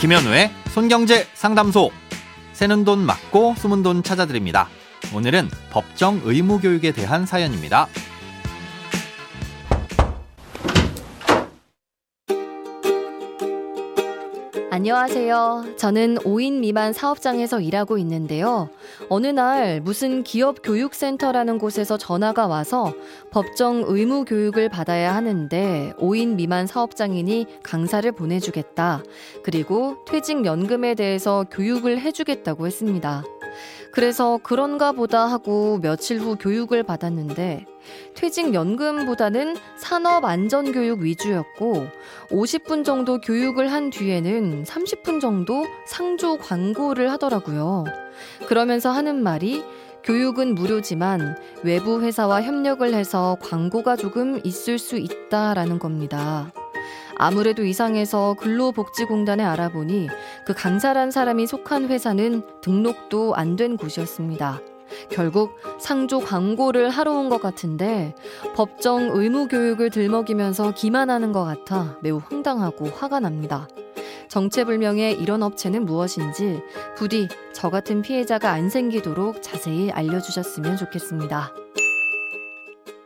김현우의 손경제 상담소. 새는 돈 맞고 숨은 돈 찾아드립니다. 오늘은 법정 의무 교육에 대한 사연입니다. 안녕하세요. 저는 5인 미만 사업장에서 일하고 있는데요. 어느 날 무슨 기업 교육센터라는 곳에서 전화가 와서 법정 의무 교육을 받아야 하는데 5인 미만 사업장이니 강사를 보내주겠다. 그리고 퇴직연금에 대해서 교육을 해주겠다고 했습니다. 그래서 그런가 보다 하고 며칠 후 교육을 받았는데 퇴직연금보다는 산업안전교육 위주였고 50분 정도 교육을 한 뒤에는 30분 정도 상조 광고를 하더라고요. 그러면서 하는 말이 교육은 무료지만 외부 회사와 협력을 해서 광고가 조금 있을 수 있다라는 겁니다. 아무래도 이상해서 근로복지공단에 알아보니 그 강사란 사람이 속한 회사는 등록도 안 된 곳이었습니다. 결국 상조 광고를 하러 온 것 같은데 법정 의무 교육을 들먹이면서 기만하는 것 같아 매우 황당하고 화가 납니다. 정체불명의 이런 업체는 무엇인지 부디 저 같은 피해자가 안 생기도록 자세히 알려주셨으면 좋겠습니다.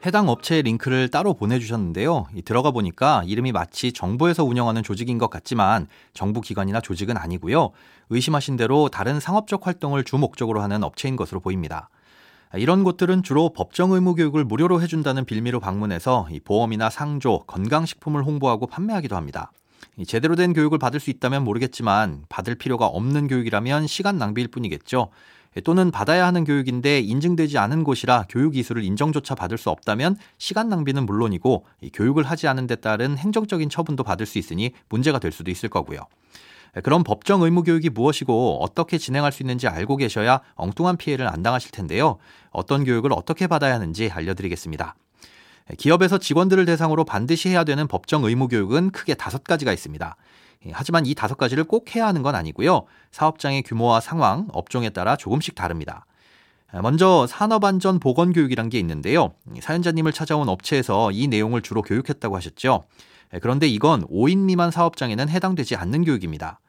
해당 업체의 링크를 따로 보내주셨는데요. 들어가 보니까 이름이 마치 정부에서 운영하는 조직인 것 같지만 정부 기관이나 조직은 아니고요. 의심하신 대로 다른 상업적 활동을 주 목적으로 하는 업체인 것으로 보입니다. 이런 곳들은 주로 법정 의무 교육을 무료로 해준다는 빌미로 방문해서 보험이나 상조, 건강식품을 홍보하고 판매하기도 합니다. 제대로 된 교육을 받을 수 있다면 모르겠지만 받을 필요가 없는 교육이라면 시간 낭비일 뿐이겠죠. 또는 받아야 하는 교육인데 인증되지 않은 곳이라 교육 이수를 인정조차 받을 수 없다면 시간 낭비는 물론이고 교육을 하지 않은 데 따른 행정적인 처분도 받을 수 있으니 문제가 될 수도 있을 거고요. 그럼 법정 의무 교육이 무엇이고 어떻게 진행할 수 있는지 알고 계셔야 엉뚱한 피해를 안 당하실 텐데요. 어떤 교육을 어떻게 받아야 하는지 알려드리겠습니다. 기업에서 직원들을 대상으로 반드시 해야 되는 법정 의무 교육은 크게 다섯 가지가 있습니다. 예, 하지만 이 다섯 가지를 꼭 해야 하는 건 아니고요. 사업장의 규모와 상황, 업종에 따라 조금씩 다릅니다. 먼저 산업안전 보건 교육이란 게 있는데요. 사연자님을 찾아온 업체에서 이 내용을 주로 교육했다고 하셨죠. 그런데 이건 5인 미만 사업장에는 해당되지 않는 교육입니다.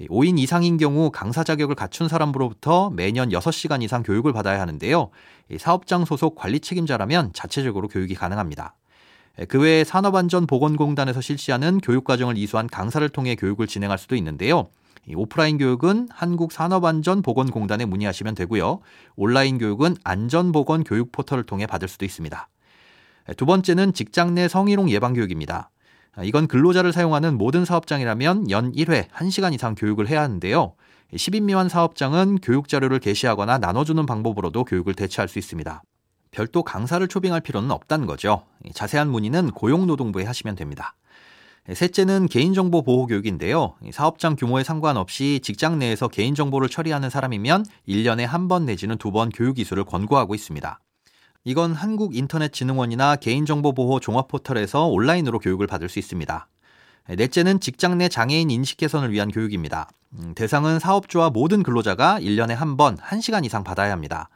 5인 이상인 경우 강사 자격을 갖춘 사람으로부터 매년 6시간 이상 교육을 받아야 하는데요. 사업장 소속 관리 책임자라면 자체적으로 교육이 가능합니다. 그 외에 산업안전보건공단에서 실시하는 교육과정을 이수한 강사를 통해 교육을 진행할 수도 있는데요. 오프라인 교육은 한국산업안전보건공단에 문의하시면 되고요. 온라인 교육은 안전보건 교육 포털을 통해 받을 수도 있습니다. 두 번째는 직장 내 성희롱 예방 교육입니다. 이건 근로자를 사용하는 모든 사업장이라면 연 1회 1시간 이상 교육을 해야 하는데요. 10인 미만 사업장은 교육 자료를 게시하거나 나눠주는 방법으로도 교육을 대체할 수 있습니다. 별도 강사를 초빙할 필요는 없다는 거죠. 자세한 문의는 고용노동부에 하시면 됩니다. 셋째는 개인정보 보호 교육인데요. 사업장 규모에 상관없이 직장 내에서 개인정보를 처리하는 사람이면 1년에 한 번 내지는 두 번 교육 이수를 권고하고 있습니다. 이건 한국인터넷진흥원이나 개인정보보호 종합포털에서 온라인으로 교육을 받을 수 있습니다. 넷째는 직장 내 장애인 인식 개선을 위한 교육입니다. 음, 대상은 사업주와 모든 근로자가 1년에 한 번 1시간 이상 받아야 합니다.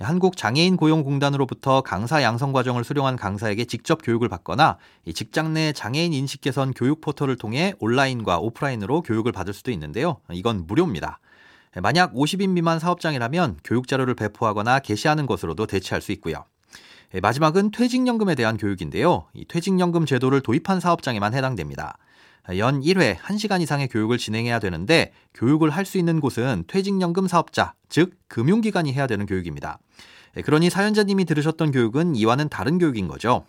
한국 장애인 고용공단으로부터 강사 양성 과정을 수령한 강사에게 직접 교육을 받거나 직장 내 장애인 인식 개선 교육 포털을 통해 온라인과 오프라인으로 교육을 받을 수도 있는데요. 이건 무료입니다. 만약 50인 미만 사업장이라면 교육 자료를 배포하거나 게시하는 것으로도 대체할 수 있고요. 마지막은 퇴직연금에 대한 교육인데요. 퇴직연금 제도를 도입한 사업장에만 해당됩니다. 연 1회 1시간 이상의 교육을 진행해야 되는데 교육을 할 수 있는 곳은 퇴직연금 사업자, 즉 금융기관이 해야 되는 교육입니다. 그러니 사연자님이 들으셨던 교육은 이와는 다른 교육인 거죠.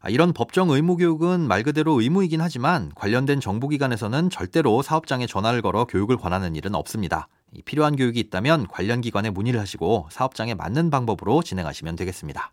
아, 이런 법정 의무 교육은 말 그대로 의무이긴 하지만 관련된 정부기관에서는 절대로 사업장에 전화를 걸어 교육을 권하는 일은 없습니다. 필요한 교육이 있다면 관련 기관에 문의를 하시고 사업장에 맞는 방법으로 진행하시면 되겠습니다.